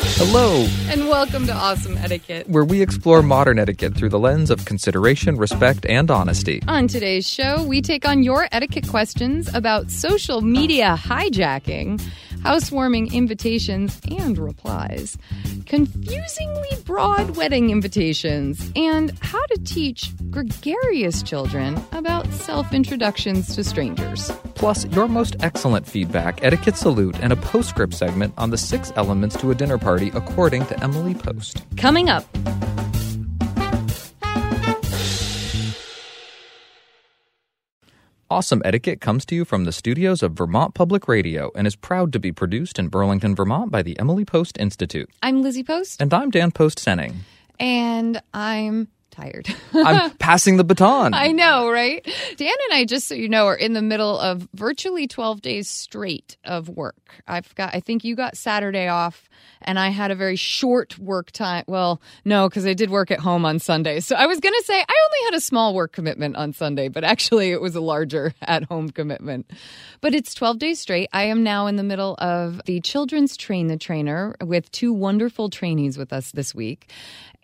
Hello, and welcome to Awesome Etiquette. where we explore modern etiquette through the lens of consideration, respect, and honesty. On today's show, we take on your etiquette questions about social media hijacking, housewarming invitations and replies, confusingly broad wedding invitations, and how to teach gregarious children about self introductions to strangers. Plus, your most excellent feedback, etiquette salute, and a postscript segment on the six elements to a dinner party according to Emily Post. Coming up. Awesome Etiquette comes to you from the studios of Vermont Public Radio and is proud to be produced in Burlington, Vermont by the Emily Post Institute. I'm Lizzie Post, And I'm Dan Post Senning. and I'm tired. I'm passing the baton. I know, right? Dan and I, just so you know, are in the middle of virtually 12 days straight of work. I've got, I think you got Saturday off, and I had a very short work time. Well, no, because I did work at home on Sunday. So I was going to say I only had a small work commitment on Sunday, but actually it was a larger at home commitment. But it's 12 days straight. I am now in the middle of the Children's Train the Trainer with two wonderful trainees with us this week.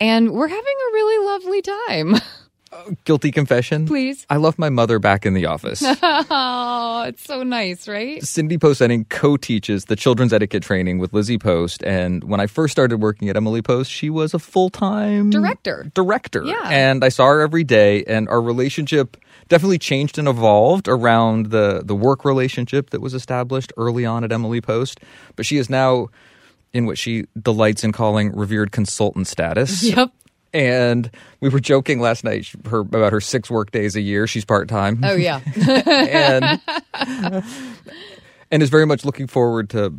And we're having a really lovely time. Guilty confession. Please. I love my mother back in the office. Oh, it's so nice, right? Cindy Post Senning co-teaches the children's etiquette training with Lizzie Post, and when I first started working at Emily Post, she was a full-time Director. Director, Yeah. and I saw her every day, and our relationship definitely changed and evolved around the the work relationship that was established early on at Emily Post. But she is now in what she delights in calling revered consultant status. Yep. And we were joking last night her, about her six work days a year. She's part time Oh, yeah. and and is very much looking forward to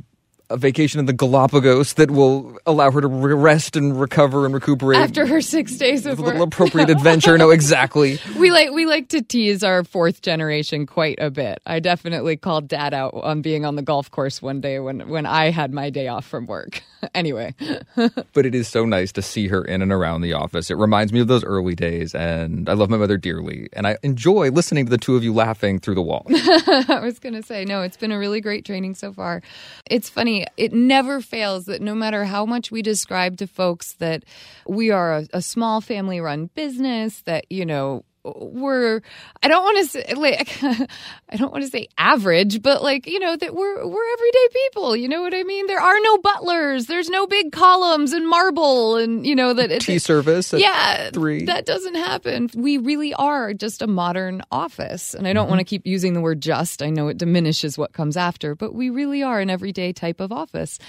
a vacation in the Galapagos that will allow her to rest and recover and recuperate After her six days of a little appropriate adventure. No, exactly. We like we like to tease our fourth generation quite a bit. I definitely called dad out on being on the golf course one day when when I had my day off from work. anyway, But it is so nice to see her in and around the office. It reminds me of those early days, and I love my mother dearly. And I enjoy listening to the two of you laughing through the wall. I was going to say no, it's been a really great training so far. It's funny, it never fails that no matter how much we describe to folks that we are a, a small family run business that, you know, we're I don't want to say like I don't want to say average, but like you know that we're we're everyday people. You know what I mean? There are no butlers. There's no big columns and marble, and you know that it's Tea service. Yeah, three. That doesn't happen. We really are just a modern office. And I don't want to mm-hmm. keep using the word just. I know it diminishes what comes after, but we really are an everyday type of office.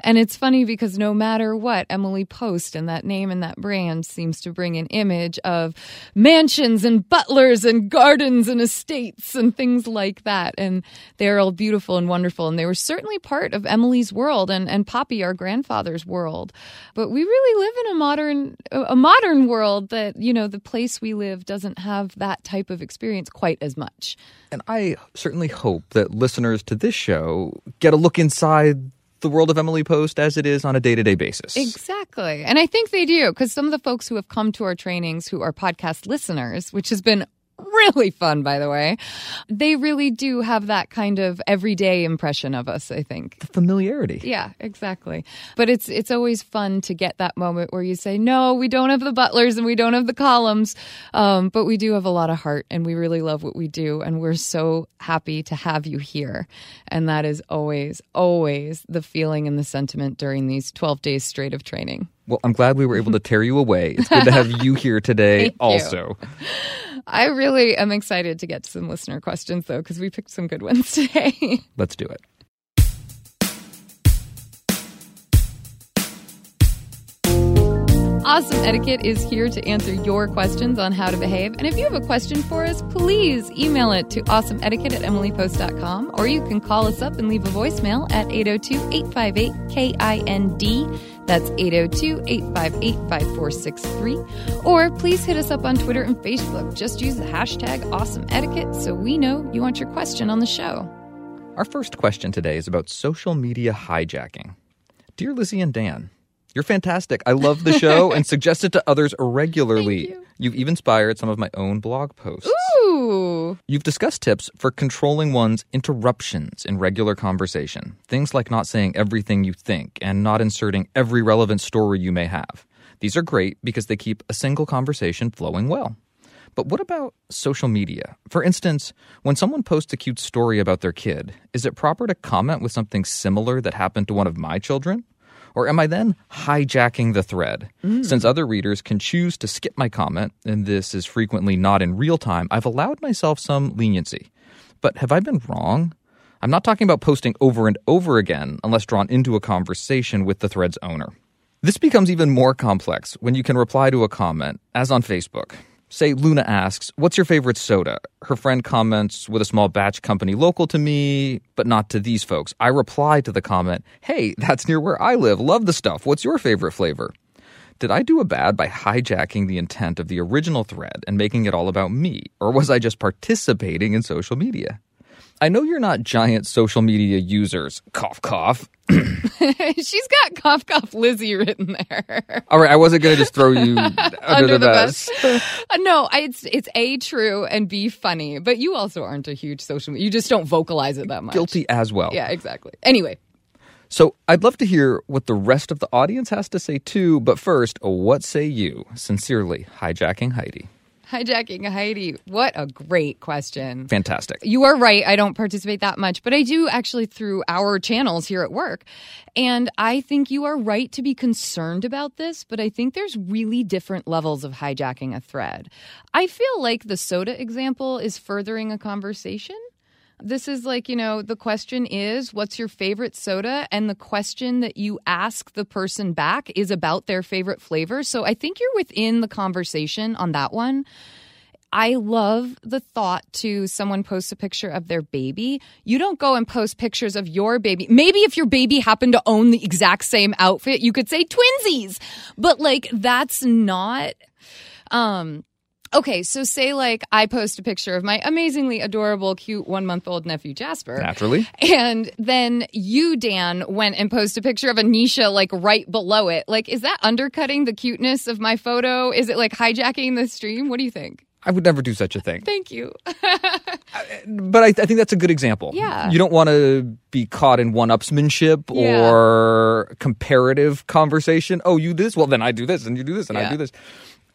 And it's funny because no matter what, Emily Post and that name and that brand seems to bring an image of mansions and butlers and gardens and estates and things like that. And they're all beautiful and wonderful. And they were certainly part of Emily's world and, and Poppy, our grandfather's world. But we really live in a modern a modern world that, you know, the place we live doesn't have that type of experience quite as much. And I certainly hope that listeners to this show get a look inside the world of Emily Post as it is on a day to day basis. Exactly. And I think they do because some of the folks who have come to our trainings who are podcast listeners, which has been really fun, by the way, they really do have that kind of everyday impression of us, I think. The familiarity. Yeah, exactly. But it's it's always fun to get that moment where you say, "No, we don't have the butlers and we don't have the columns, um, but we do have a lot of heart and we really love what we do, and we're so happy to have you here." And that is always, always the feeling and the sentiment during these twelve days straight of training. Well, I'm glad we were able to tear you away. It's good to have you here today also. you. I really am excited to get to some listener questions, though, because we picked some good ones today. Let's do it. Awesome Etiquette is here to answer your questions on how to behave. And if you have a question for us, please email it to awesomeetiquette at emilypost.com or you can call us up and leave a voicemail at 802 858 KIND. That's 802 858 5463. Or please hit us up on Twitter and Facebook. Just use the hashtag awesome etiquette so we know you want your question on the show. Our first question today is about social media hijacking. Dear Lizzie and Dan, you're fantastic. I love the show and suggest it to others regularly. Thank you. You've even inspired some of my own blog posts. Ooh. You've discussed tips for controlling one's interruptions in regular conversation. Things like not saying everything you think and not inserting every relevant story you may have. These are great because they keep a single conversation flowing well. But what about social media? For instance, when someone posts a cute story about their kid, is it proper to comment with something similar that happened to one of my children? Or am I then hijacking the thread? Mm. Since other readers can choose to skip my comment, and this is frequently not in real time, I've allowed myself some leniency. But have I been wrong? I'm not talking about posting over and over again unless drawn into a conversation with the thread's owner. This becomes even more complex when you can reply to a comment, as on Facebook. Say Luna asks, What's your favorite soda? Her friend comments with a small batch company local to me, but not to these folks. I reply to the comment, Hey, that's near where I live. Love the stuff. What's your favorite flavor? Did I do a bad by hijacking the intent of the original thread and making it all about me? Or was I just participating in social media? I know you're not giant social media users. Cough, cough. She's got cough cough Lizzie written there. All right, I wasn't going to just throw you under, the, bus. Uh, no, I- it's it's a true and b funny, but you also aren't a huge social media. You just don't vocalize it that much. Guilty as well. Yeah, exactly. Anyway, So I'd love to hear what the rest of the audience has to say too. But first, what say you? Sincerely, hijacking Heidi. Hijacking Heidi. What a great question. Fantastic. You are right. I don't participate that much, but I do actually through our channels here at work. And I think you are right to be concerned about this, but I think there's really different levels of hijacking a thread. I feel like the soda example is furthering a conversation. This is like, you know, the question is, what's your favorite soda? And the question that you ask the person back is about their favorite flavor. So I think you're within the conversation on that one. I love the thought to someone posts a picture of their baby. You don't go and post pictures of your baby. Maybe if your baby happened to own the exact same outfit, you could say twinsies. But like that's not um Okay, so say like I post a picture of my amazingly adorable, cute one month old nephew Jasper. Naturally. And then you, Dan, went and posted a picture of Anisha like right below it. Like, is that undercutting the cuteness of my photo? Is it like hijacking the stream? What do you think? I would never do such a thing. Thank you. But I, I think that's a good example. Yeah. You don't want to be caught in one upsmanship Yeah. or comparative conversation. Oh, you do this? Well, then I do this, and you do this, and I do this.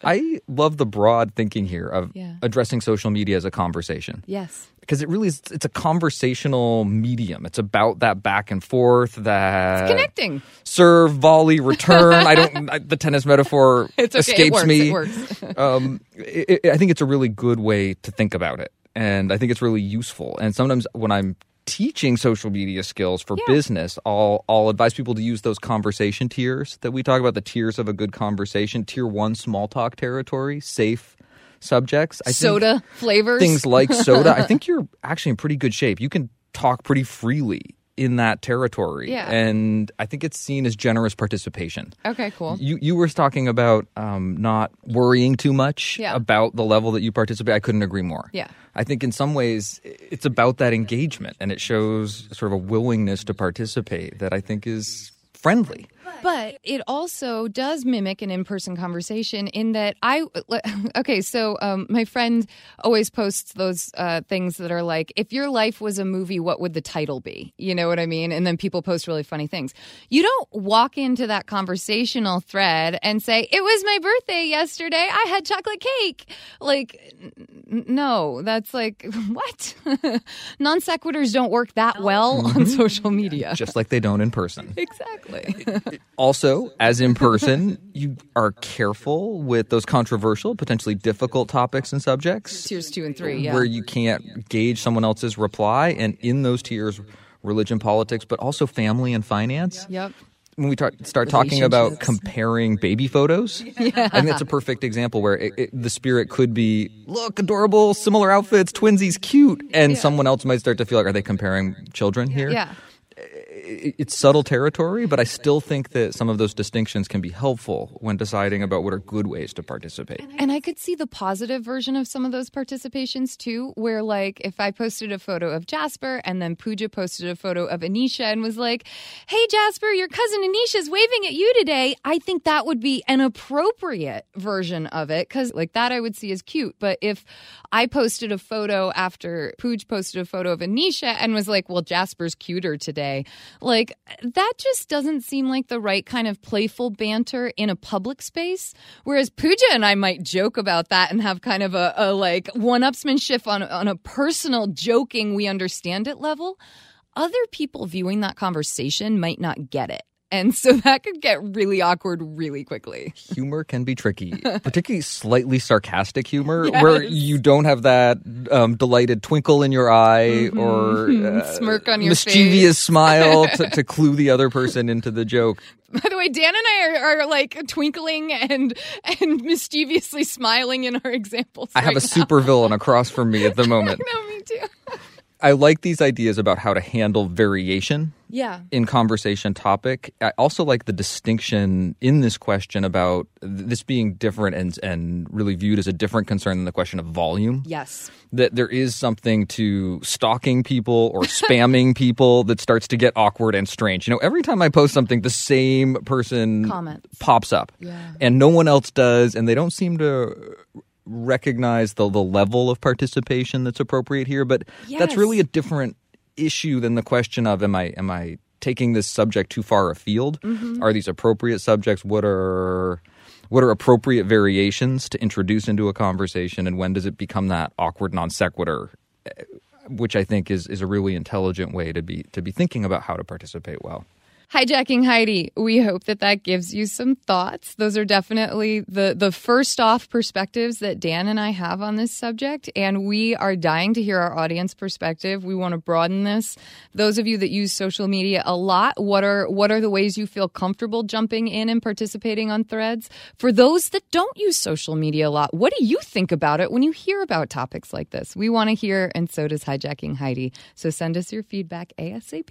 I love the broad thinking here of Yeah. addressing social media as a conversation. yes. because it really is it's a conversational medium it's about that back and forth that Connecting. serve volley return i don't I, the tennis metaphor It's okay. escapes works. me It works. um, it, it- i think it's a really good way to think about it and i think it's really useful and sometimes when i'm teaching social media skills for Yeah. business I'll, I'll advise people to use those conversation tiers that we talk about the tiers of a good conversation tier one small talk territory safe subjects I think- Soda flavors. things like soda, I think you're actually in pretty good shape. You can talk pretty freely in that territory. Yeah. And I think it's seen as generous participation. Okay, cool. You you were talking about um, not worrying too much Yeah. about the level that you participate. I couldn't agree more. Yeah. I think in some ways it's about that engagement and it shows sort of a willingness to participate that I think is friendly. But it also does mimic an in-person conversation in that I okay. So um, my friend always posts those uh, things that are like, "If your life was a movie, what would the title be?" You know what I mean? And then people post really funny things. You don't walk into that conversational thread and say, "It was my birthday yesterday. I had chocolate cake." Like, n- no, that's like what? Non sequiturs don't work that well on social media. Just like they don't in person. Exactly. Also, as in person, you are careful with those controversial, potentially difficult topics and subjects. Tiers two and three, yeah. Where you can't gauge someone else's reply. And in those tiers, religion, politics, but also family and finance. Yep. When we start talking about comparing baby photos, yeah. I think that's a perfect example where it, it, the spirit could be, look, adorable, similar outfits, twinsies, cute. And someone else might start to feel like, are they comparing children here? Yeah. It's subtle territory, but I still think that some of those distinctions can be helpful when deciding about what are good ways to participate. And I could see the positive version of some of those participations too, where like if I posted a photo of Jasper and then Pooja posted a photo of Anisha and was like, "Hey Jasper, your cousin Anisha's waving at you today." I think that would be an appropriate version of it cuz like that I would see as cute. But if I posted a photo after Pooj posted a photo of Anisha and was like, "Well, Jasper's cuter today." Like, that just doesn't seem like the right kind of playful banter in a public space. Whereas Pooja and I might joke about that and have kind of a, a like one upsmanship on, on a personal joking, we understand it level. Other people viewing that conversation might not get it. And so that could get really awkward really quickly. Humor can be tricky, particularly slightly sarcastic humor yes. where you don't have that um, delighted twinkle in your eye mm-hmm. or uh, smirk on your mischievous smile to, to, clue the other person into the joke. By the way, Dan and I are, are like twinkling and and mischievously smiling in our examples. I have a super villain across from me at the moment. Know, me too. I like these ideas about how to handle variation yeah. in conversation topic. I also like the distinction in this question about this being different and and really viewed as a different concern than the question of volume. Yes. That there is something to stalking people or spamming people that starts to get awkward and strange. You know, every time I post something, the same person Comments. pops up. Yeah. And no one else does, and they don't seem to recognize the, the level of participation that's appropriate here, but yes. that's really a different issue than the question of am I am I taking this subject too far afield? Mm-hmm. Are these appropriate subjects? What are what are appropriate variations to introduce into a conversation and when does it become that awkward non sequitur which I think is is a really intelligent way to be to be thinking about how to participate well. Hijacking Heidi, we hope that that gives you some thoughts. Those are definitely the, the first off perspectives that Dan and I have on this subject. And we are dying to hear our audience perspective. We want to broaden this. Those of you that use social media a lot, what are, what are the ways you feel comfortable jumping in and participating on threads? For those that don't use social media a lot, what do you think about it when you hear about topics like this? We want to hear, and so does Hijacking Heidi. So send us your feedback ASAP.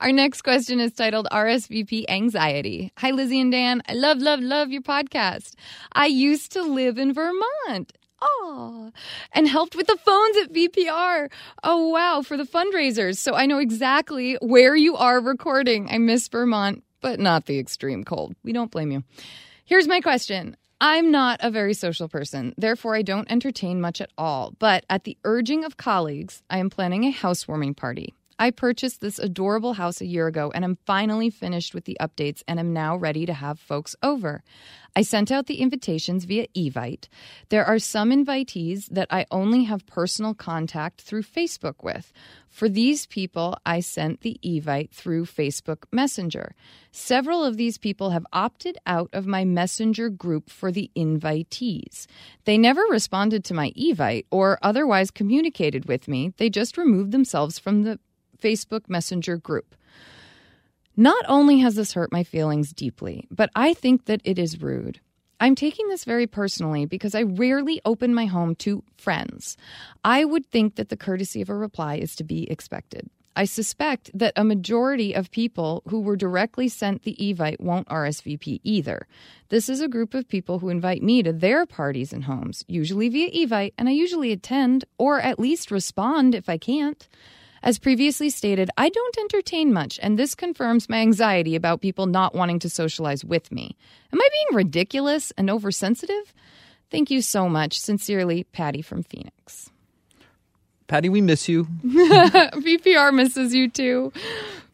Our next question is titled RSVP Anxiety. Hi, Lizzie and Dan. I love, love, love your podcast. I used to live in Vermont. Oh, and helped with the phones at VPR. Oh, wow, for the fundraisers. So I know exactly where you are recording. I miss Vermont, but not the extreme cold. We don't blame you. Here's my question I'm not a very social person, therefore, I don't entertain much at all. But at the urging of colleagues, I am planning a housewarming party. I purchased this adorable house a year ago and I'm finally finished with the updates and am now ready to have folks over. I sent out the invitations via Evite. There are some invitees that I only have personal contact through Facebook with. For these people, I sent the Evite through Facebook Messenger. Several of these people have opted out of my Messenger group for the invitees. They never responded to my Evite or otherwise communicated with me. They just removed themselves from the Facebook Messenger group. Not only has this hurt my feelings deeply, but I think that it is rude. I'm taking this very personally because I rarely open my home to friends. I would think that the courtesy of a reply is to be expected. I suspect that a majority of people who were directly sent the Evite won't RSVP either. This is a group of people who invite me to their parties and homes, usually via Evite, and I usually attend or at least respond if I can't. As previously stated, I don't entertain much, and this confirms my anxiety about people not wanting to socialize with me. Am I being ridiculous and oversensitive? Thank you so much. Sincerely, Patty from Phoenix. Patty, we miss you. VPR misses you too.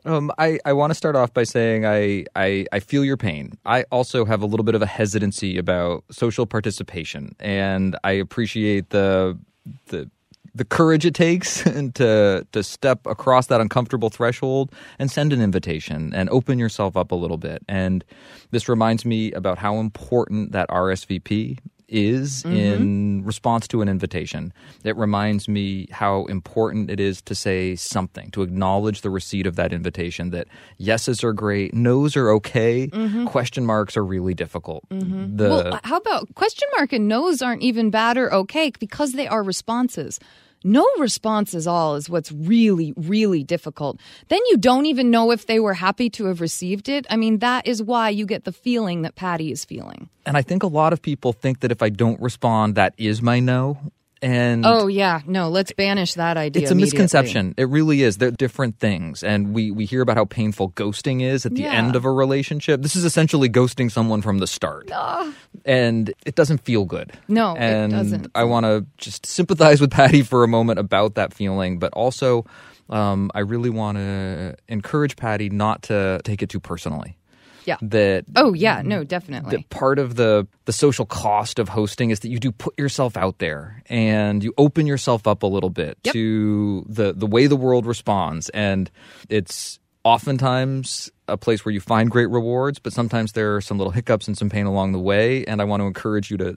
Um, I, I want to start off by saying I, I, I feel your pain. I also have a little bit of a hesitancy about social participation, and I appreciate the the the courage it takes to to step across that uncomfortable threshold and send an invitation and open yourself up a little bit. And this reminds me about how important that RSVP is mm-hmm. in response to an invitation. It reminds me how important it is to say something, to acknowledge the receipt of that invitation that yeses are great, nos are okay, mm-hmm. question marks are really difficult. Mm-hmm. The, well, how about question mark and nos aren't even bad or okay because they are responses no response at all is what's really, really difficult. Then you don't even know if they were happy to have received it. I mean, that is why you get the feeling that Patty is feeling. And I think a lot of people think that if I don't respond, that is my no. And oh yeah, no, let's banish that idea. It's a misconception. It really is. They're different things, and we we hear about how painful ghosting is at the yeah. end of a relationship. This is essentially ghosting someone from the start, uh, and it doesn't feel good. No, and it doesn't. I want to just sympathize with Patty for a moment about that feeling, but also. Um, I really want to encourage Patty not to take it too personally. Yeah. That Oh yeah, no, definitely. That part of the the social cost of hosting is that you do put yourself out there and you open yourself up a little bit yep. to the the way the world responds and it's oftentimes a place where you find great rewards, but sometimes there are some little hiccups and some pain along the way. And I want to encourage you to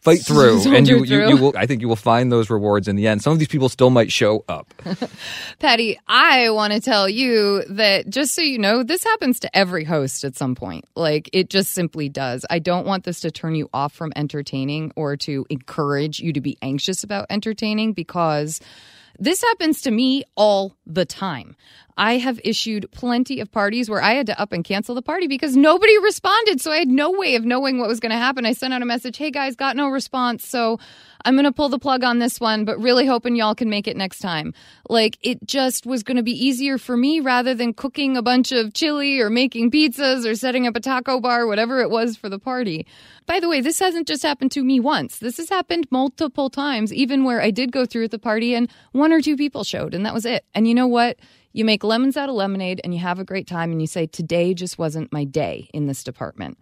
fight through and you, you, you, will i think you will find those rewards in the end. Some of these people still might show up. Patty i want to tell you that just so you know this happens to every host at some point. Like it just simply does. I don't want this to turn you off from entertaining or to encourage you to be anxious about entertaining because this happens to me all the time. I have issued plenty of parties where I had to up and cancel the party because nobody responded. So I had no way of knowing what was going to happen. I sent out a message, hey guys, got no response. So I'm going to pull the plug on this one, but really hoping y'all can make it next time. Like it just was going to be easier for me rather than cooking a bunch of chili or making pizzas or setting up a taco bar, whatever it was for the party. By the way, this hasn't just happened to me once. This has happened multiple times, even where I did go through at the party and one or two people showed, and that was it. And you know what? You make lemons out of lemonade and you have a great time and you say, Today just wasn't my day in this department.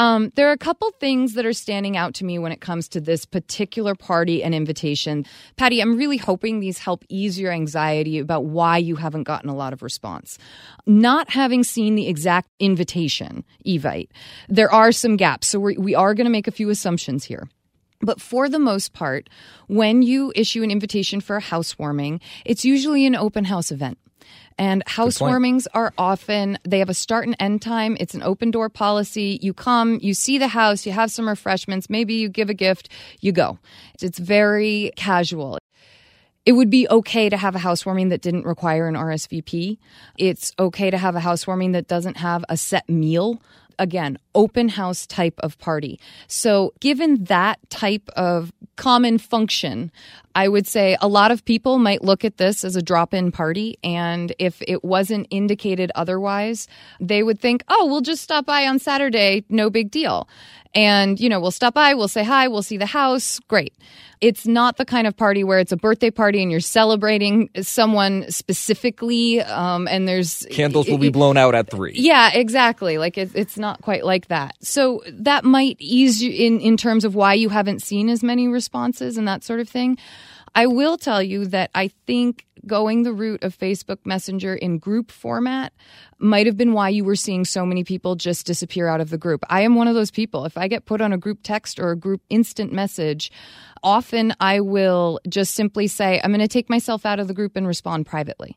Um, there are a couple things that are standing out to me when it comes to this particular party and invitation. Patty, I'm really hoping these help ease your anxiety about why you haven't gotten a lot of response. Not having seen the exact invitation, Evite, there are some gaps. So we're, we are going to make a few assumptions here. But for the most part, when you issue an invitation for a housewarming, it's usually an open house event. And housewarmings are often, they have a start and end time. It's an open door policy. You come, you see the house, you have some refreshments, maybe you give a gift, you go. It's very casual. it would be okay to have a housewarming that didn't require an RSVP. It's okay to have a housewarming that doesn't have a set meal. Again, open house type of party. So, given that type of common function, I would say a lot of people might look at this as a drop in party. And if it wasn't indicated otherwise, they would think, oh, we'll just stop by on Saturday, no big deal. And, you know, we'll stop by, we'll say hi, we'll see the house, great. It's not the kind of party where it's a birthday party and you're celebrating someone specifically, um, and there's candles will be blown out at three. Yeah, exactly. Like it, it's not quite like that. So that might ease you in in terms of why you haven't seen as many responses and that sort of thing. I will tell you that I think going the route of Facebook Messenger in group format might have been why you were seeing so many people just disappear out of the group. I am one of those people. If I get put on a group text or a group instant message, often I will just simply say, I'm going to take myself out of the group and respond privately.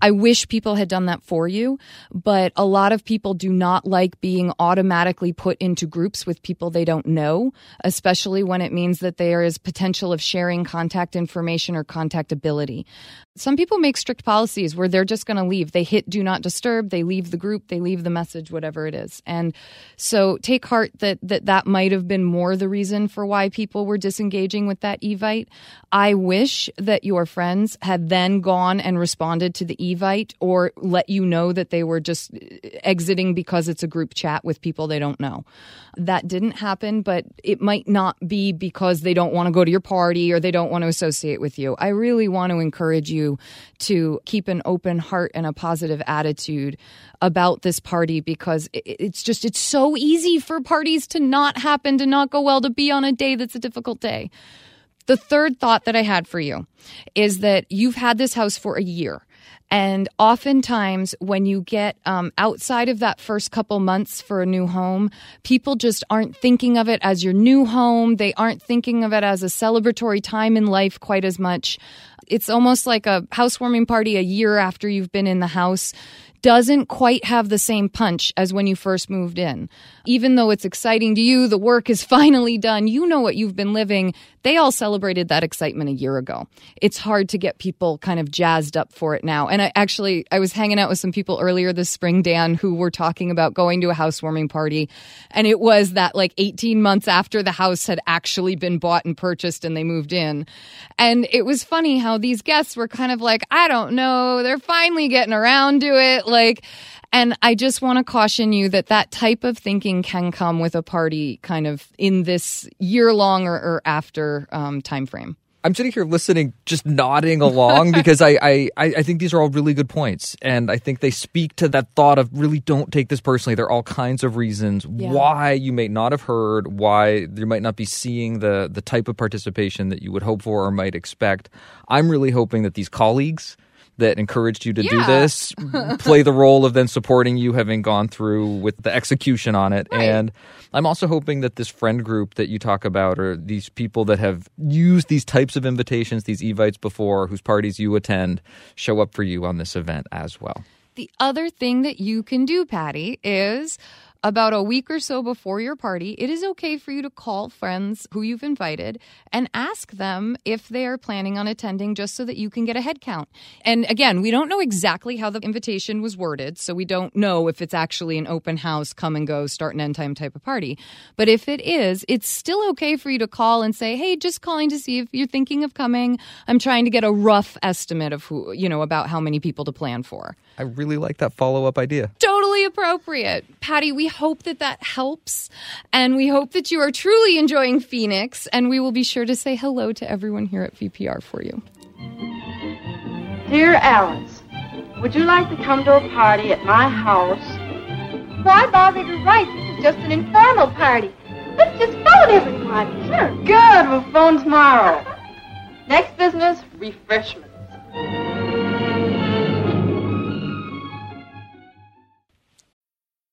I wish people had done that for you, but a lot of people do not like being automatically put into groups with people they don't know, especially when it means that there is potential of sharing contact information or contactability. Some people make strict policies where they're just going to leave. They hit do not disturb, they leave the group, they leave the message, whatever it is. And so take heart that that, that might have been more the reason for why people were disengaging with that Evite. I wish that your friends had then gone and responded to the Evite or let you know that they were just uh, exiting because it's a group chat with people they don't know. That didn't happen, but it might not be because they don't want to go to your party or they don't want to associate with you. I really want to encourage you to keep an open heart and a positive attitude about this party because it's just it's so easy for parties to not happen to not go well to be on a day that's a difficult day. The third thought that I had for you is that you've had this house for a year. And oftentimes, when you get um, outside of that first couple months for a new home, people just aren't thinking of it as your new home. They aren't thinking of it as a celebratory time in life quite as much. It's almost like a housewarming party a year after you've been in the house doesn't quite have the same punch as when you first moved in. Even though it's exciting to you, the work is finally done, you know what you've been living. They all celebrated that excitement a year ago. It's hard to get people kind of jazzed up for it now. And I actually, I was hanging out with some people earlier this spring, Dan, who were talking about going to a housewarming party. And it was that like 18 months after the house had actually been bought and purchased and they moved in. And it was funny how these guests were kind of like, I don't know, they're finally getting around to it. Like, and I just want to caution you that that type of thinking can come with a party kind of in this year long or, or after um, time frame. I'm sitting here listening, just nodding along because I, I, I think these are all really good points. And I think they speak to that thought of really don't take this personally. There are all kinds of reasons yeah. why you may not have heard, why you might not be seeing the, the type of participation that you would hope for or might expect. I'm really hoping that these colleagues that encouraged you to yeah. do this play the role of then supporting you having gone through with the execution on it right. and i'm also hoping that this friend group that you talk about or these people that have used these types of invitations these evites before whose parties you attend show up for you on this event as well the other thing that you can do patty is about a week or so before your party, it is okay for you to call friends who you've invited and ask them if they are planning on attending just so that you can get a head count. And again, we don't know exactly how the invitation was worded, so we don't know if it's actually an open house, come and go, start and end time type of party. But if it is, it's still okay for you to call and say, hey, just calling to see if you're thinking of coming. I'm trying to get a rough estimate of who, you know, about how many people to plan for. I really like that follow up idea. Totally appropriate. Patty, we hope that that helps. And we hope that you are truly enjoying Phoenix. And we will be sure to say hello to everyone here at VPR for you. Dear Alice, would you like to come to a party at my house? Why bother to write? This is just an informal party. Let's just phone everyone. Sure. Good. We'll phone tomorrow. Next business, refreshments.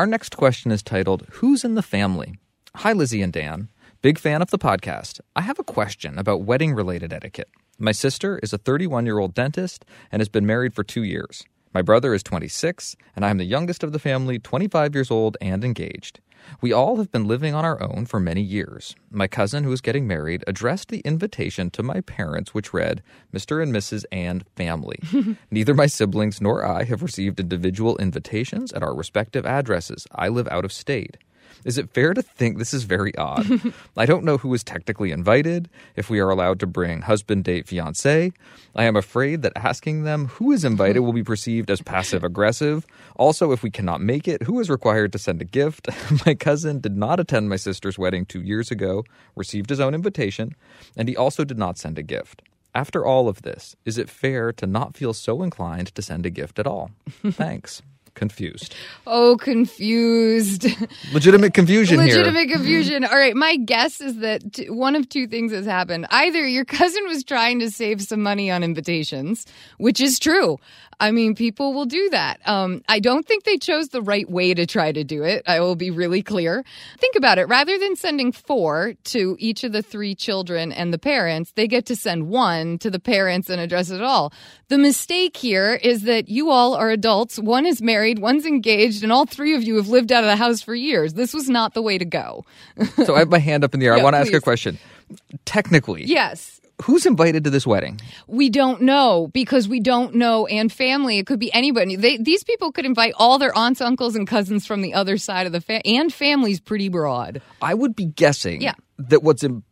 Our next question is titled Who's in the Family? Hi, Lizzie and Dan. Big fan of the podcast. I have a question about wedding related etiquette. My sister is a 31 year old dentist and has been married for two years. My brother is 26, and I am the youngest of the family, 25 years old and engaged. We all have been living on our own for many years. My cousin, who is getting married, addressed the invitation to my parents, which read, Mr. and Mrs. and family. Neither my siblings nor I have received individual invitations at our respective addresses. I live out of state. Is it fair to think this is very odd? I don't know who is technically invited, if we are allowed to bring husband, date, fiance. I am afraid that asking them who is invited will be perceived as passive aggressive. Also, if we cannot make it, who is required to send a gift? my cousin did not attend my sister's wedding two years ago, received his own invitation, and he also did not send a gift. After all of this, is it fair to not feel so inclined to send a gift at all? Thanks. Confused. Oh, confused. Legitimate confusion here. Legitimate confusion. All right. My guess is that t- one of two things has happened. Either your cousin was trying to save some money on invitations, which is true. I mean, people will do that. Um, I don't think they chose the right way to try to do it. I will be really clear. Think about it. Rather than sending four to each of the three children and the parents, they get to send one to the parents and address it all. The mistake here is that you all are adults. One is married, one's engaged, and all three of you have lived out of the house for years. This was not the way to go. so I have my hand up in the air. I want to ask a question. Technically, yes. who's invited to this wedding? We don't know because we don't know and family. It could be anybody. They, these people could invite all their aunts, uncles, and cousins from the other side of the fa- and family's pretty broad. I would be guessing Yeah. that what's im-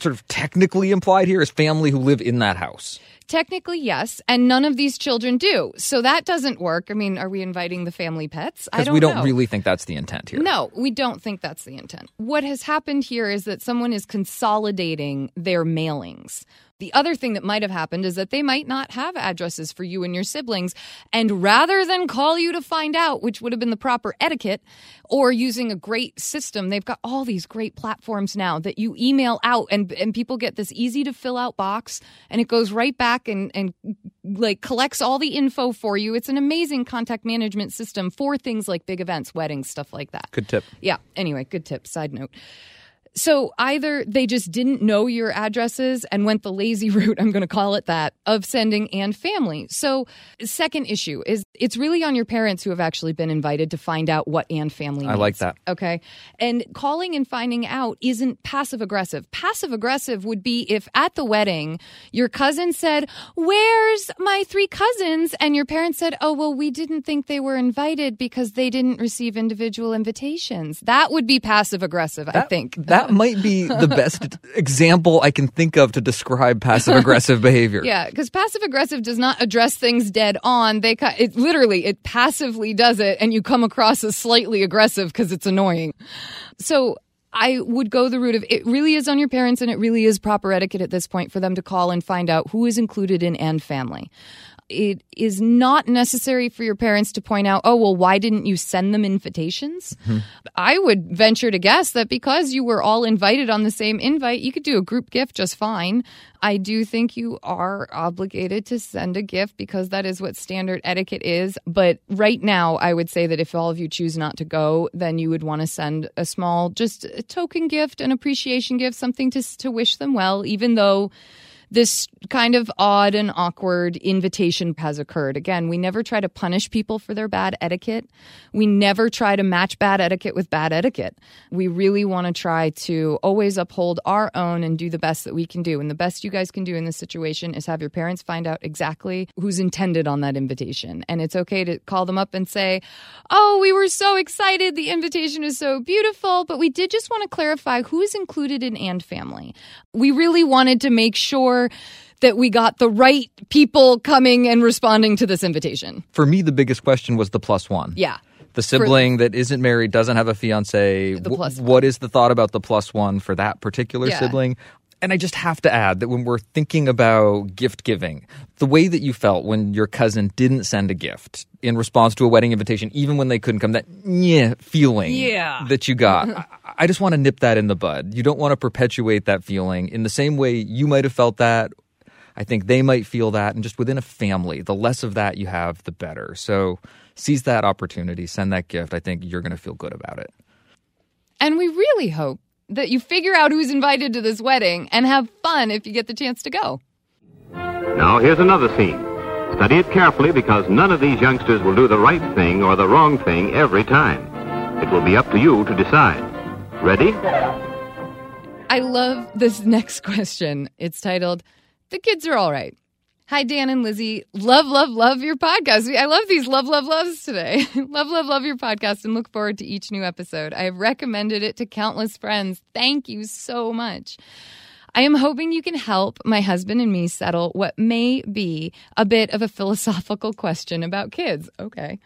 sort of technically implied here is family who live in that house. Technically, yes, and none of these children do. So that doesn't work. I mean, are we inviting the family pets? I Because we don't know. really think that's the intent here. No, we don't think that's the intent. What has happened here is that someone is consolidating their mailings. The other thing that might have happened is that they might not have addresses for you and your siblings. And rather than call you to find out, which would have been the proper etiquette, or using a great system, they've got all these great platforms now that you email out and, and people get this easy to fill out box and it goes right back and, and like collects all the info for you. It's an amazing contact management system for things like big events, weddings, stuff like that. Good tip. Yeah. Anyway, good tip. Side note. So either they just didn't know your addresses and went the lazy route, I'm going to call it that, of sending and family. So second issue is it's really on your parents who have actually been invited to find out what and family I like that. Okay. And calling and finding out isn't passive aggressive. Passive aggressive would be if at the wedding your cousin said, Where's my three cousins? And your parents said, Oh, well, we didn't think they were invited because they didn't receive individual invitations. That would be passive aggressive, I think. That might be the best example I can think of to describe passive aggressive behavior. Yeah, because passive aggressive does not address things dead on. They it literally it passively does it, and you come across as slightly aggressive because it's annoying. So I would go the route of it really is on your parents, and it really is proper etiquette at this point for them to call and find out who is included in and family. It is not necessary for your parents to point out, oh, well, why didn't you send them invitations? Mm-hmm. I would venture to guess that because you were all invited on the same invite, you could do a group gift just fine. I do think you are obligated to send a gift because that is what standard etiquette is. But right now, I would say that if all of you choose not to go, then you would want to send a small, just a token gift, an appreciation gift, something to, to wish them well, even though this kind of odd and awkward invitation has occurred. Again, we never try to punish people for their bad etiquette. We never try to match bad etiquette with bad etiquette. We really want to try to always uphold our own and do the best that we can do. And the best you guys can do in this situation is have your parents find out exactly who's intended on that invitation. And it's okay to call them up and say, Oh, we were so excited. The invitation is so beautiful. But we did just want to clarify who is included in and family. We really wanted to make sure that we got the right people coming and responding to this invitation. For me, the biggest question was the plus one. Yeah. the sibling that isn't married doesn't have a fiance. The plus one. what is the thought about the plus one for that particular Yeah. sibling? And I just have to add that when we're thinking about gift giving, the way that you felt when your cousin didn't send a gift in response to a wedding invitation, even when they couldn't come, that yeah feeling Yeah. that you got, I, I just want to nip that in the bud. You don't want to perpetuate that feeling in the same way you might have felt that. I think they might feel that, and just within a family, the less of that you have, the better. So seize that opportunity, send that gift. I think you're going to feel good about it. And we really hope that you figure out who's invited to this wedding and have fun if you get the chance to go. Now, here's another scene. Study it carefully because none of these youngsters will do the right thing or the wrong thing every time. It will be up to you to decide. Ready? I love this next question. It's titled, The Kids Are All Right. Hi, Dan and Lizzie. Love, love, love your podcast. I love these love, love, loves today. love, love, love your podcast and look forward to each new episode. I have recommended it to countless friends. Thank you so much. I am hoping you can help my husband and me settle what may be a bit of a philosophical question about kids. Okay.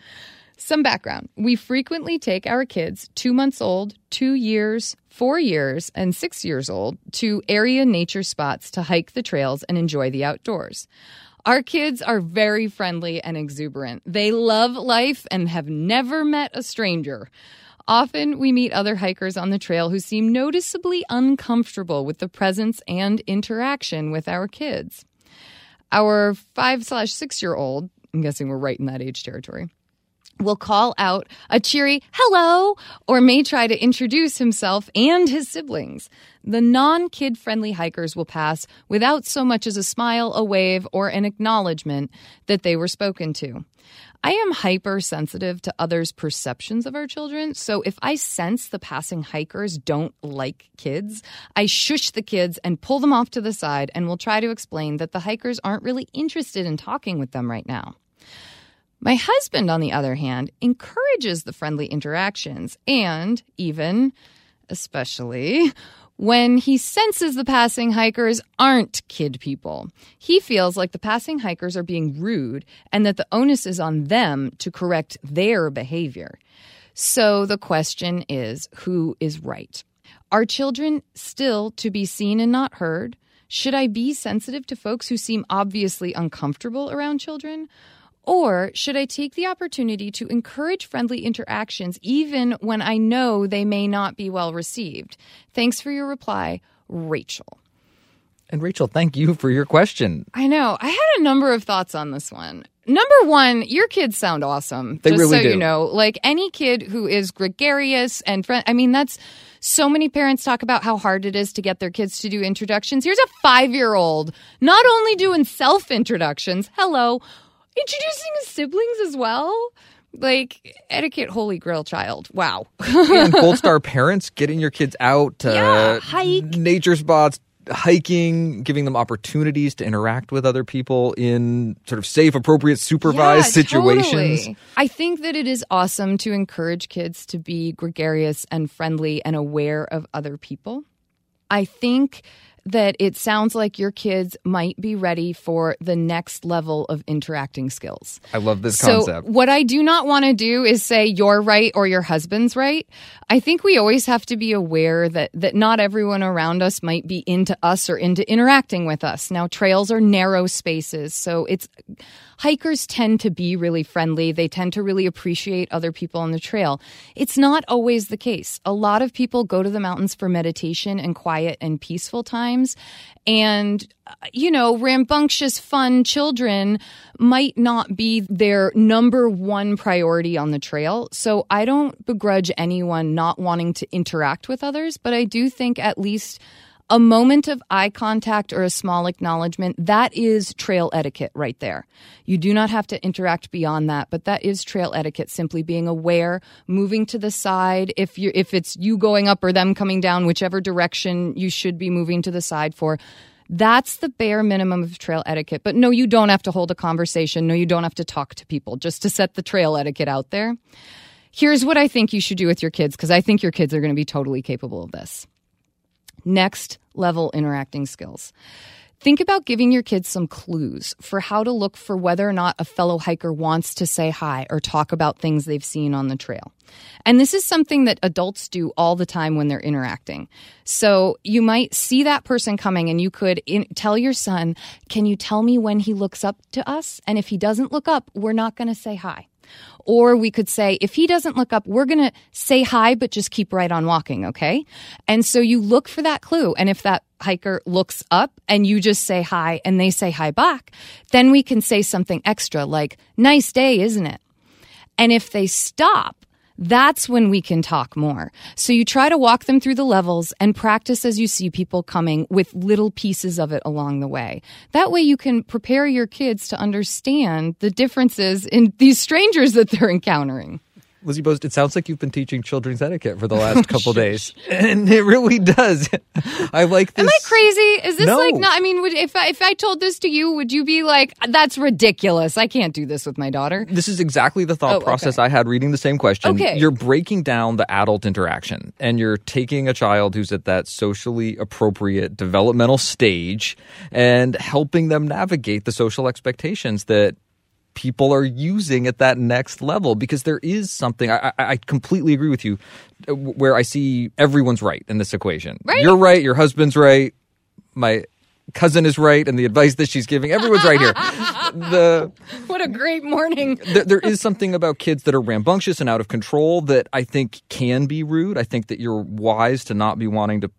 Some background. We frequently take our kids, two months old, two years, four years, and six years old, to area nature spots to hike the trails and enjoy the outdoors. Our kids are very friendly and exuberant. They love life and have never met a stranger. Often we meet other hikers on the trail who seem noticeably uncomfortable with the presence and interaction with our kids. Our five slash six year old, I'm guessing we're right in that age territory, will call out a cheery hello or may try to introduce himself and his siblings. The non kid friendly hikers will pass without so much as a smile, a wave, or an acknowledgement that they were spoken to. I am hypersensitive to others' perceptions of our children. So if I sense the passing hikers don't like kids, I shush the kids and pull them off to the side and will try to explain that the hikers aren't really interested in talking with them right now. My husband, on the other hand, encourages the friendly interactions and even, especially, when he senses the passing hikers aren't kid people. He feels like the passing hikers are being rude and that the onus is on them to correct their behavior. So the question is who is right? Are children still to be seen and not heard? Should I be sensitive to folks who seem obviously uncomfortable around children? Or should I take the opportunity to encourage friendly interactions even when I know they may not be well received? Thanks for your reply, Rachel. And Rachel, thank you for your question. I know. I had a number of thoughts on this one. Number one, your kids sound awesome. They just really so do. you know, like any kid who is gregarious and friend. I mean, that's so many parents talk about how hard it is to get their kids to do introductions. Here's a five year old not only doing self introductions, hello, introducing his siblings as well. Like etiquette, holy grail child. Wow. and Gold Star parents getting your kids out to Yeah, hike. nature spots, hiking, giving them opportunities to interact with other people in sort of safe, appropriate, supervised Yeah, situations. totally. I think that it is awesome to encourage kids to be gregarious and friendly and aware of other people. I think that it sounds like your kids might be ready for the next level of interacting skills. I love this So, concept. what I do not want to do is say you're right or your husband's right. I think we always have to be aware that that not everyone around us might be into us or into interacting with us. Now, trails are narrow spaces, so it's hikers tend to be really friendly. They tend to really appreciate other people on the trail. It's not always the case. A lot of people go to the mountains for meditation and quiet and peaceful times. And, uh, you know, rambunctious, fun children might not be their number one priority on the trail. So I don't begrudge anyone not wanting to interact with others, but I do think at least a moment of eye contact or a small acknowledgement, that is trail etiquette right there. You do not have to interact beyond that, but that is trail etiquette, simply being aware, moving to the side. If you if it's you going up or them coming down, whichever direction you should be moving to the side for. That's the bare minimum of trail etiquette. But no, you don't have to hold a conversation. No, you don't have to talk to people just to set the trail etiquette out there. Here's what I think you should do with your kids because I think your kids are going to be totally capable of this next level interacting skills. Think about giving your kids some clues for how to look for whether or not a fellow hiker wants to say hi or talk about things they've seen on the trail. And this is something that adults do all the time when they're interacting. So you might see that person coming and you could in, tell your son, Can you tell me when he looks up to us? And if he doesn't look up, we're not going to say hi. Or we could say, if he doesn't look up, we're going to say hi, but just keep right on walking, okay? And so you look for that clue. And if that hiker looks up and you just say hi and they say hi back, then we can say something extra like, nice day, isn't it? And if they stop, that's when we can talk more. So you try to walk them through the levels and practice as you see people coming with little pieces of it along the way. That way you can prepare your kids to understand the differences in these strangers that they're encountering. Lizzie Post, it sounds like you've been teaching children's etiquette for the last couple days, and it really does. I like this. Am I crazy? Is this No. like not? I mean, would, if I, if I told this to you, would you be like, "That's ridiculous. I can't do this with my daughter"? This is exactly the thought Oh, okay. process I had reading the same question. Okay. You're breaking down the adult interaction and you're taking a child who's at that socially appropriate developmental stage and helping them navigate the social expectations that people are using at that next level because there is something I, I, I completely agree with you where I see everyone's right in this equation. Right. You're right, your husband's right, my cousin is right, and the advice that she's giving, everyone's right here. the What a great morning! there, there is something about kids that are rambunctious and out of control that I think can be rude. I think that you're wise to not be wanting to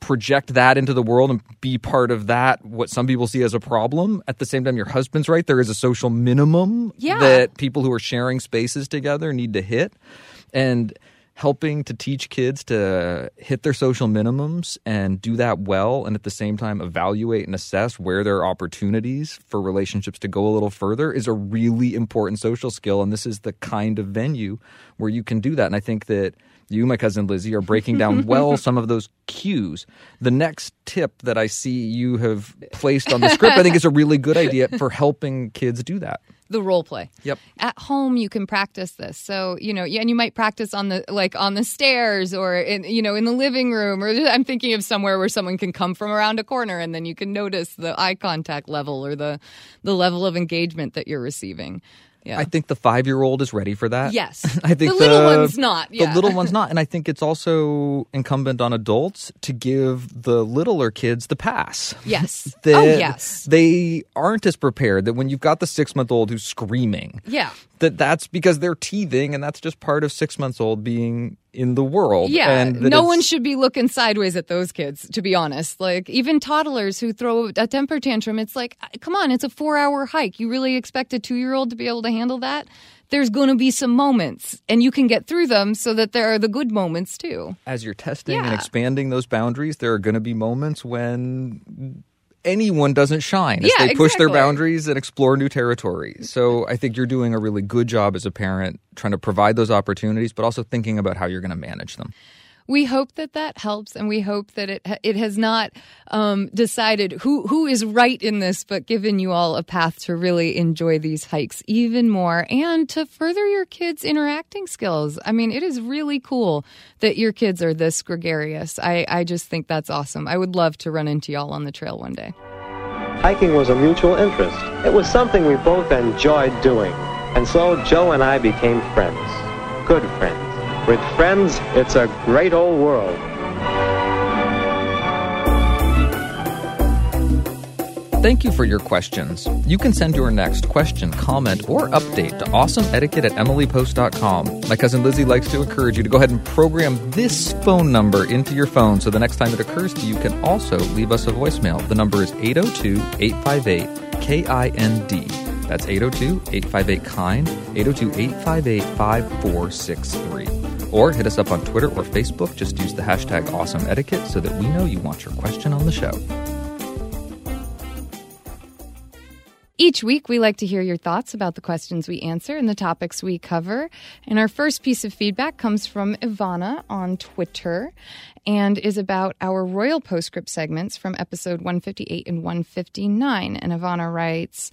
project that into the world and be part of that what some people see as a problem. At the same time your husband's right. There is a social minimum Yeah. that people who are sharing spaces together need to hit. And helping to teach kids to hit their social minimums and do that well and at the same time evaluate and assess where there are opportunities for relationships to go a little further is a really important social skill. And this is the kind of venue where you can do that and i think that you my cousin lizzie are breaking down well some of those cues the next tip that i see you have placed on the script i think is a really good idea for helping kids do that The role play. Yep. At home, you can practice this. So you know, and you might practice on the like on the stairs or in you know in the living room. Or I'm thinking of somewhere where someone can come from around a corner, and then you can notice the eye contact level or the the level of engagement that you're receiving. Yeah. I think the five year old is ready for that. Yes. I think The little one's not, yeah. The little one's not. And I think it's also incumbent on adults to give the littler kids the pass. Yes. That oh yes. They aren't as prepared that when you've got the six month old who's screaming, Yeah. that that's because they're teething and that's just part of six months old being in the world. Yeah, And no one should be looking sideways at those kids, to be honest. Like, even toddlers who throw a temper tantrum, it's like, come on, it's a four hour hike. You really expect a two year old to be able to handle that? There's going to be some moments, and you can get through them so that there are the good moments too. as you're testing and expanding those boundaries, there are going to be moments when anyone doesn't shine as Yeah, they push their boundaries and explore new territory. So I think you're doing a really good job as a parent trying to provide those opportunities, but also thinking about how you're going to manage them. We hope that that helps, and we hope that it it has not um, decided who who is right in this, but given you all a path to really enjoy these hikes even more and to further your kids' interacting skills. I mean, it is really cool that your kids are this gregarious. I I just think that's awesome. I would love to run into y'all on the trail one day. Hiking was a mutual interest. It was something we both enjoyed doing. And so Joe and I became friends. Good friends. With friends, it's a great old world. Thank you for your questions. You can send your next question, comment, or update to awesomeetiquette at emilypost.com. My cousin Lizzie likes to encourage you to go ahead and program this phone number into your phone so the next time it occurs to you, you can also leave us a voicemail. The number is 802 858 KIND. That's 802 858 KIND, 802 858 5463. Or hit us up on Twitter or Facebook. Just use the hashtag awesomeetiquette so that we know you want your question on the show. Each week, we like to hear your thoughts about the questions we answer and the topics we cover. And our first piece of feedback comes from Ivana on Twitter and is about our Royal Postscript segments from episode 158 and 159. And Ivana writes,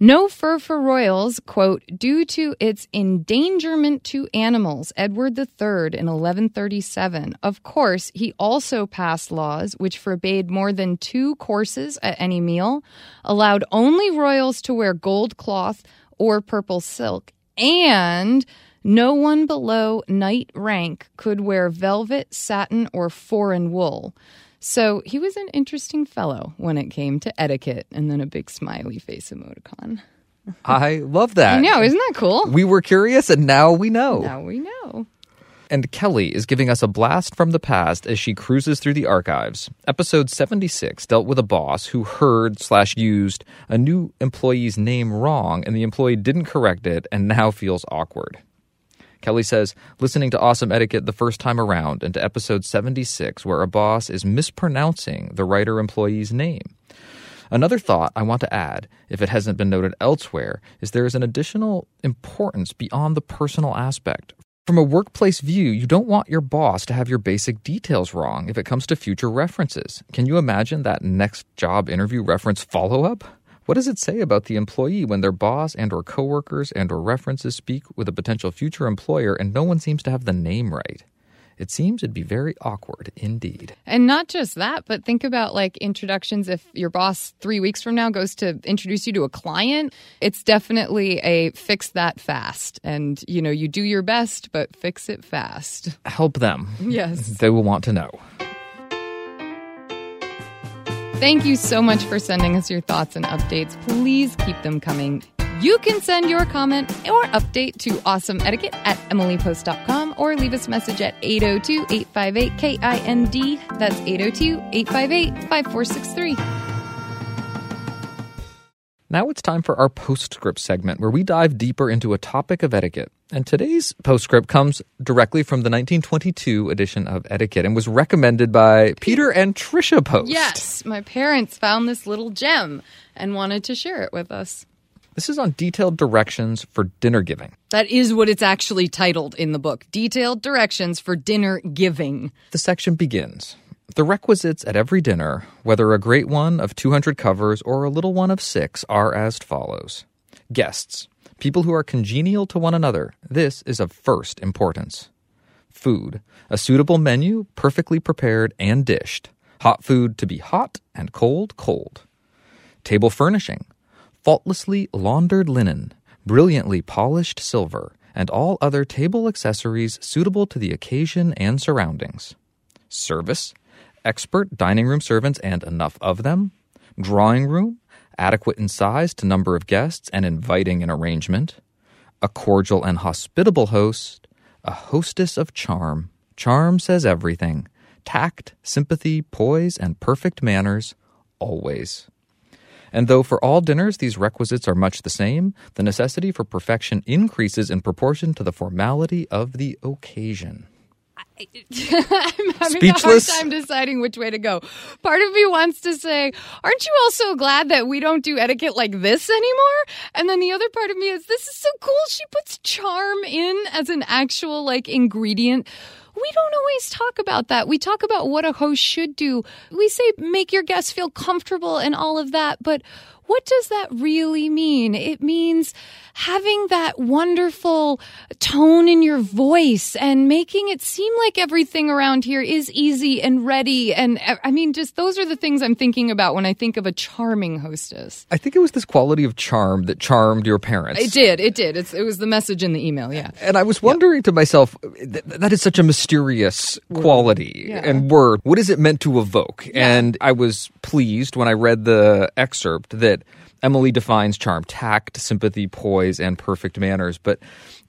no fur for royals, quote, due to its endangerment to animals, Edward III in 1137. Of course, he also passed laws which forbade more than two courses at any meal, allowed only royals to wear gold cloth or purple silk, and no one below knight rank could wear velvet, satin, or foreign wool. So he was an interesting fellow when it came to etiquette, and then a big smiley face emoticon. I love that. I know, isn't that cool? We were curious, and now we know. Now we know. And Kelly is giving us a blast from the past as she cruises through the archives. Episode 76 dealt with a boss who heard slash used a new employee's name wrong, and the employee didn't correct it and now feels awkward. Kelly says, listening to Awesome Etiquette the first time around and to episode 76, where a boss is mispronouncing the writer employee's name. Another thought I want to add, if it hasn't been noted elsewhere, is there is an additional importance beyond the personal aspect. From a workplace view, you don't want your boss to have your basic details wrong if it comes to future references. Can you imagine that next job interview reference follow up? What does it say about the employee when their boss and or coworkers and or references speak with a potential future employer and no one seems to have the name right? It seems it'd be very awkward indeed. And not just that, but think about like introductions. If your boss three weeks from now goes to introduce you to a client, it's definitely a fix that fast. And, you know, you do your best, but fix it fast. Help them. Yes. They will want to know. Thank you so much for sending us your thoughts and updates. Please keep them coming. You can send your comment or update to awesome etiquette at emilypost.com or leave us a message at 802 858 KIND. That's 802 858 5463. Now it's time for our postscript segment where we dive deeper into a topic of etiquette. And today's postscript comes directly from the 1922 edition of Etiquette and was recommended by Peter and Tricia Post. Yes, my parents found this little gem and wanted to share it with us. This is on detailed directions for dinner giving. That is what it's actually titled in the book Detailed Directions for Dinner Giving. The section begins. The requisites at every dinner, whether a great one of 200 covers or a little one of six, are as follows Guests, people who are congenial to one another. This is of first importance. Food, a suitable menu, perfectly prepared and dished. Hot food to be hot and cold, cold. Table furnishing, faultlessly laundered linen, brilliantly polished silver, and all other table accessories suitable to the occasion and surroundings. Service, expert dining room servants and enough of them. Drawing room, adequate in size to number of guests and inviting in arrangement. A cordial and hospitable host, a hostess of charm. Charm says everything. Tact, sympathy, poise, and perfect manners, always. And though for all dinners these requisites are much the same, the necessity for perfection increases in proportion to the formality of the occasion. I'm having Speechless? a hard time deciding which way to go. Part of me wants to say, Aren't you all so glad that we don't do etiquette like this anymore? And then the other part of me is, This is so cool. She puts charm in as an actual like ingredient. We don't always talk about that. We talk about what a host should do. We say make your guests feel comfortable and all of that, but what does that really mean? It means having that wonderful tone in your voice and making it seem like everything around here is easy and ready. And I mean, just those are the things I'm thinking about when I think of a charming hostess. I think it was this quality of charm that charmed your parents. It did. It did. It's, it was the message in the email. Yeah. And I was wondering to myself, th- that is such a mysterious quality Yeah. and word. What is it meant to evoke? And I was pleased when I read the excerpt that Emily defines charm tact, sympathy, poise, and perfect manners. But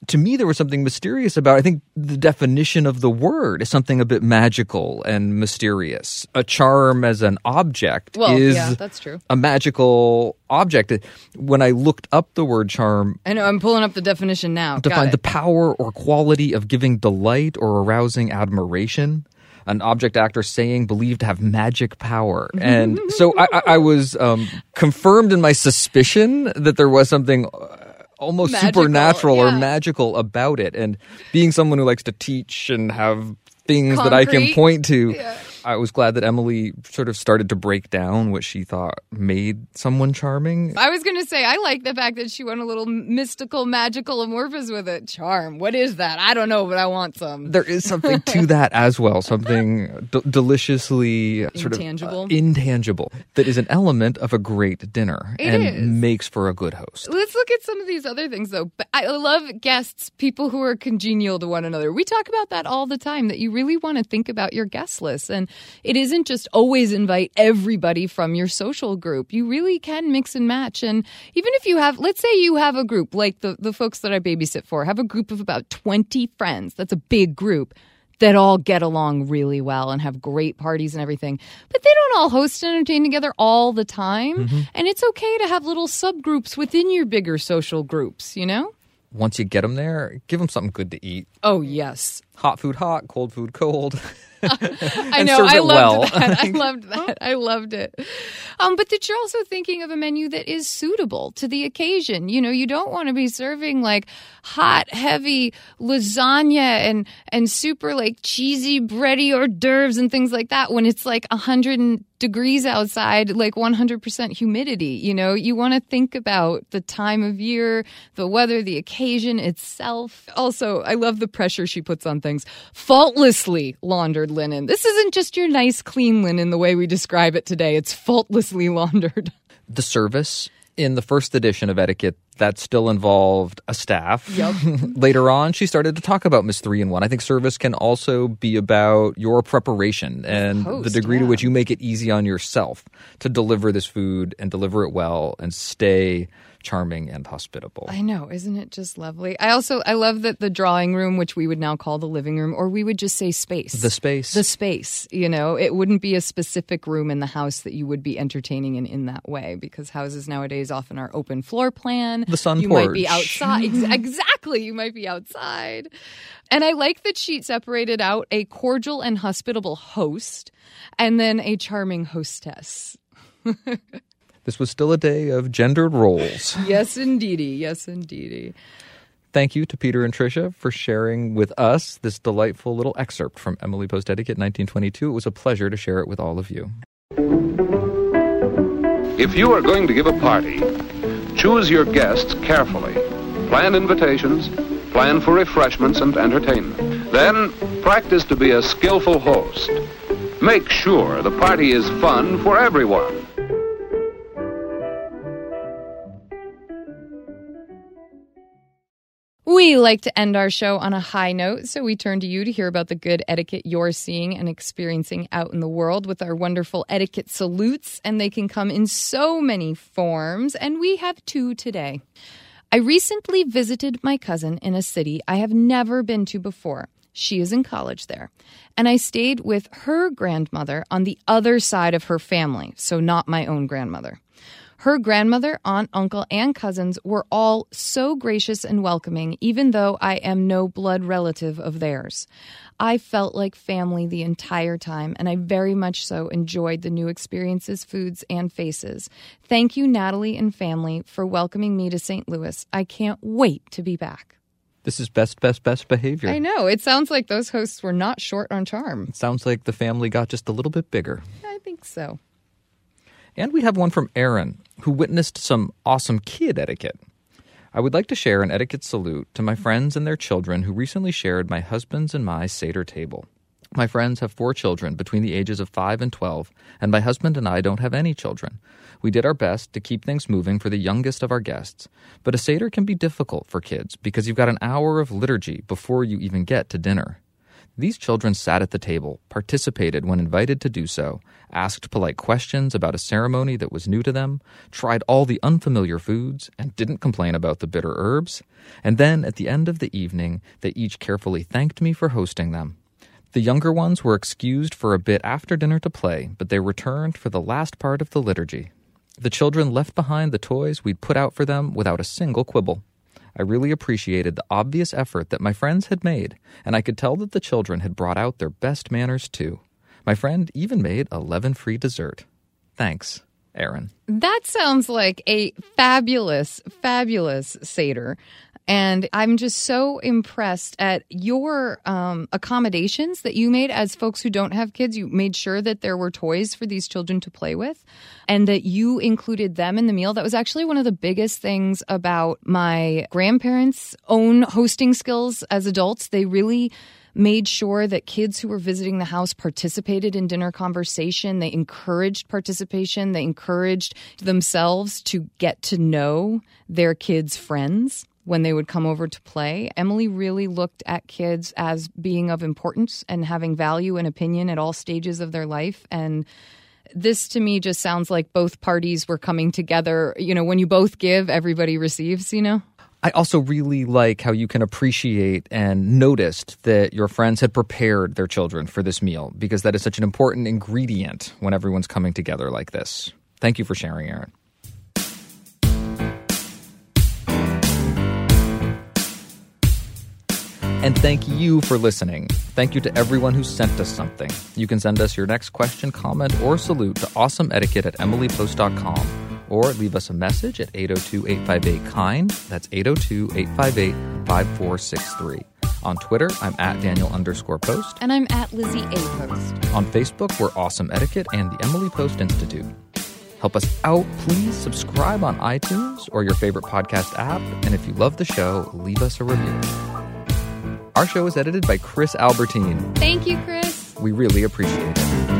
to me, there was something mysterious about. I think the definition of the word is something a bit magical and mysterious. A charm as an object Well, is yeah, that's true. a magical object. When I looked up the word charm, I know. I'm pulling up the definition now. Define the power or quality of giving delight or arousing admiration. An object actor saying believed to have magic power. And so I, I, was um, confirmed in my suspicion that there was something uh, almost Magical, supernatural or magical about it. And being someone who likes to teach and have things that I can point to, Yeah. I was glad that Emily sort of started to break down what she thought made someone charming. I was going to say, I like the fact that she went a little mystical, magical, amorphous with it. Charm. What is that? I don't know, but I want some. There is something to that as well, something d- deliciously sort Intangible. of uh, intangible that is an element of a great dinner It and is. makes for a good host. Let's look at some of these other things, though. I love guests, people who are congenial to one another. We talk about that all the time, that you really want to think about your guest list. And it isn't just always invite everybody from your social group. You really can mix and match. And even if you have, let's say you have a group, like the, the folks that I babysit for, have a group of about 20 friends. That's a big group. That all get along really well and have great parties and everything. But they don't all host and entertain together all the time. Mm-hmm. And it's okay to have little subgroups within your bigger social groups, you know? Once you get them there, give them something good to eat. Oh, yes. Hot food hot, cold food cold. I know. I loved well. that. I loved that. I loved it. Um, but that you're also thinking of a menu that is suitable to the occasion. You know, you don't want to be serving like hot, heavy lasagna and and super like cheesy bready hors d'oeuvres and things like that when it's like a hundred degrees outside, like 100% humidity. You know, you want to think about the time of year, the weather, the occasion itself. Also, I love the pressure she puts on things. Faultlessly laundered linen. This isn't just your nice, clean linen the way we describe it today. It's faultlessly laundered. the service in the first edition of etiquette that still involved a staff Yep. later on she started to talk about miss three and one i think service can also be about your preparation and the degree to which you make it easy on yourself to deliver this food and deliver it well and stay charming and hospitable. I know, isn't it just lovely? I also I love that the drawing room, which we would now call the living room, or we would just say space. the space. The space you know? It wouldn't be a specific room in the house that you would be entertaining in in that way because houses nowadays often are open floor plan. The sun you might be outside. Exactly. You might be outside. And i like that she separated out a cordial and hospitable host and then a charming hostess this was still a day of gendered roles yes indeedy yes indeedy Thank you to Peter and Tricia for sharing with us this delightful little excerpt from Emily Post Etiquette 1922. It was a pleasure to share it with all of you. If you are going to give a party, choose your guests carefully. Plan invitations, plan for refreshments and entertainment. Then practice to be a skillful host. Make sure the party is fun for everyone. We like to end our show on a high note, so we turn to you to hear about the good etiquette you're seeing and experiencing out in the world with our wonderful etiquette salutes, and they can come in so many forms, and we have two today. I recently visited my cousin in a city I have never been to before. She is in college there. And I stayed with her grandmother on the other side of her family, so not my own grandmother. Her grandmother, aunt, uncle, and cousins were all so gracious and welcoming, even though I am no blood relative of theirs. I felt like family the entire time, and I very much so enjoyed the new experiences, foods, and faces. Thank you, Natalie and family, for welcoming me to St. Louis. I can't wait to be back. This is best, best, best behavior. I know. It sounds like those hosts were not short on charm. Sounds like the family got just a little bit bigger. I think so. And we have one from Aaron, who witnessed some awesome kid etiquette. I would like to share an etiquette salute to my friends and their children who recently shared my husband's and my Seder table. My friends have four children between the ages of 5 and 12, and my husband and I don't have any children. We did our best to keep things moving for the youngest of our guests, but a Seder can be difficult for kids because you've got an hour of liturgy before you even get to dinner. These children sat at the table, participated when invited to do so, asked polite questions about a ceremony that was new to them, tried all the unfamiliar foods, and didn't complain about the bitter herbs. And then, at the end of the evening, they each carefully thanked me for hosting them. The younger ones were excused for a bit after dinner to play, but they returned for the last part of the liturgy. The children left behind the toys we'd put out for them without a single quibble. I really appreciated the obvious effort that my friends had made, and I could tell that the children had brought out their best manners too. My friend even made a leaven free dessert. Thanks, Aaron. That sounds like a fabulous, fabulous Seder. And I'm just so impressed at your um, accommodations that you made as folks who don't have kids. You made sure that there were toys for these children to play with and that you included them in the meal. That was actually one of the biggest things about my grandparents' own hosting skills as adults. They really made sure that kids who were visiting the house participated in dinner conversation. They encouraged participation. They encouraged themselves to get to know their kids' friends when they would come over to play. Emily really looked at kids as being of importance and having value and opinion at all stages of their life. And this to me just sounds like both parties were coming together. You know, when you both give, everybody receives, you know? I also really like how you can appreciate and noticed that your friends had prepared their children for this meal because that is such an important ingredient when everyone's coming together like this. Thank you for sharing, Aaron. And thank you for listening. Thank you to everyone who sent us something. You can send us your next question, comment, or salute to awesomeetiquette at emilypost.com or leave us a message at 802 858 KIND. That's 802 858 5463. On Twitter, I'm at Daniel underscore post. And I'm at Lizzie A. Post. On Facebook, we're Awesome Etiquette and the Emily Post Institute. Help us out, please subscribe on iTunes or your favorite podcast app. And if you love the show, leave us a review. Our show is edited by Chris Albertine. Thank you, Chris. We really appreciate it.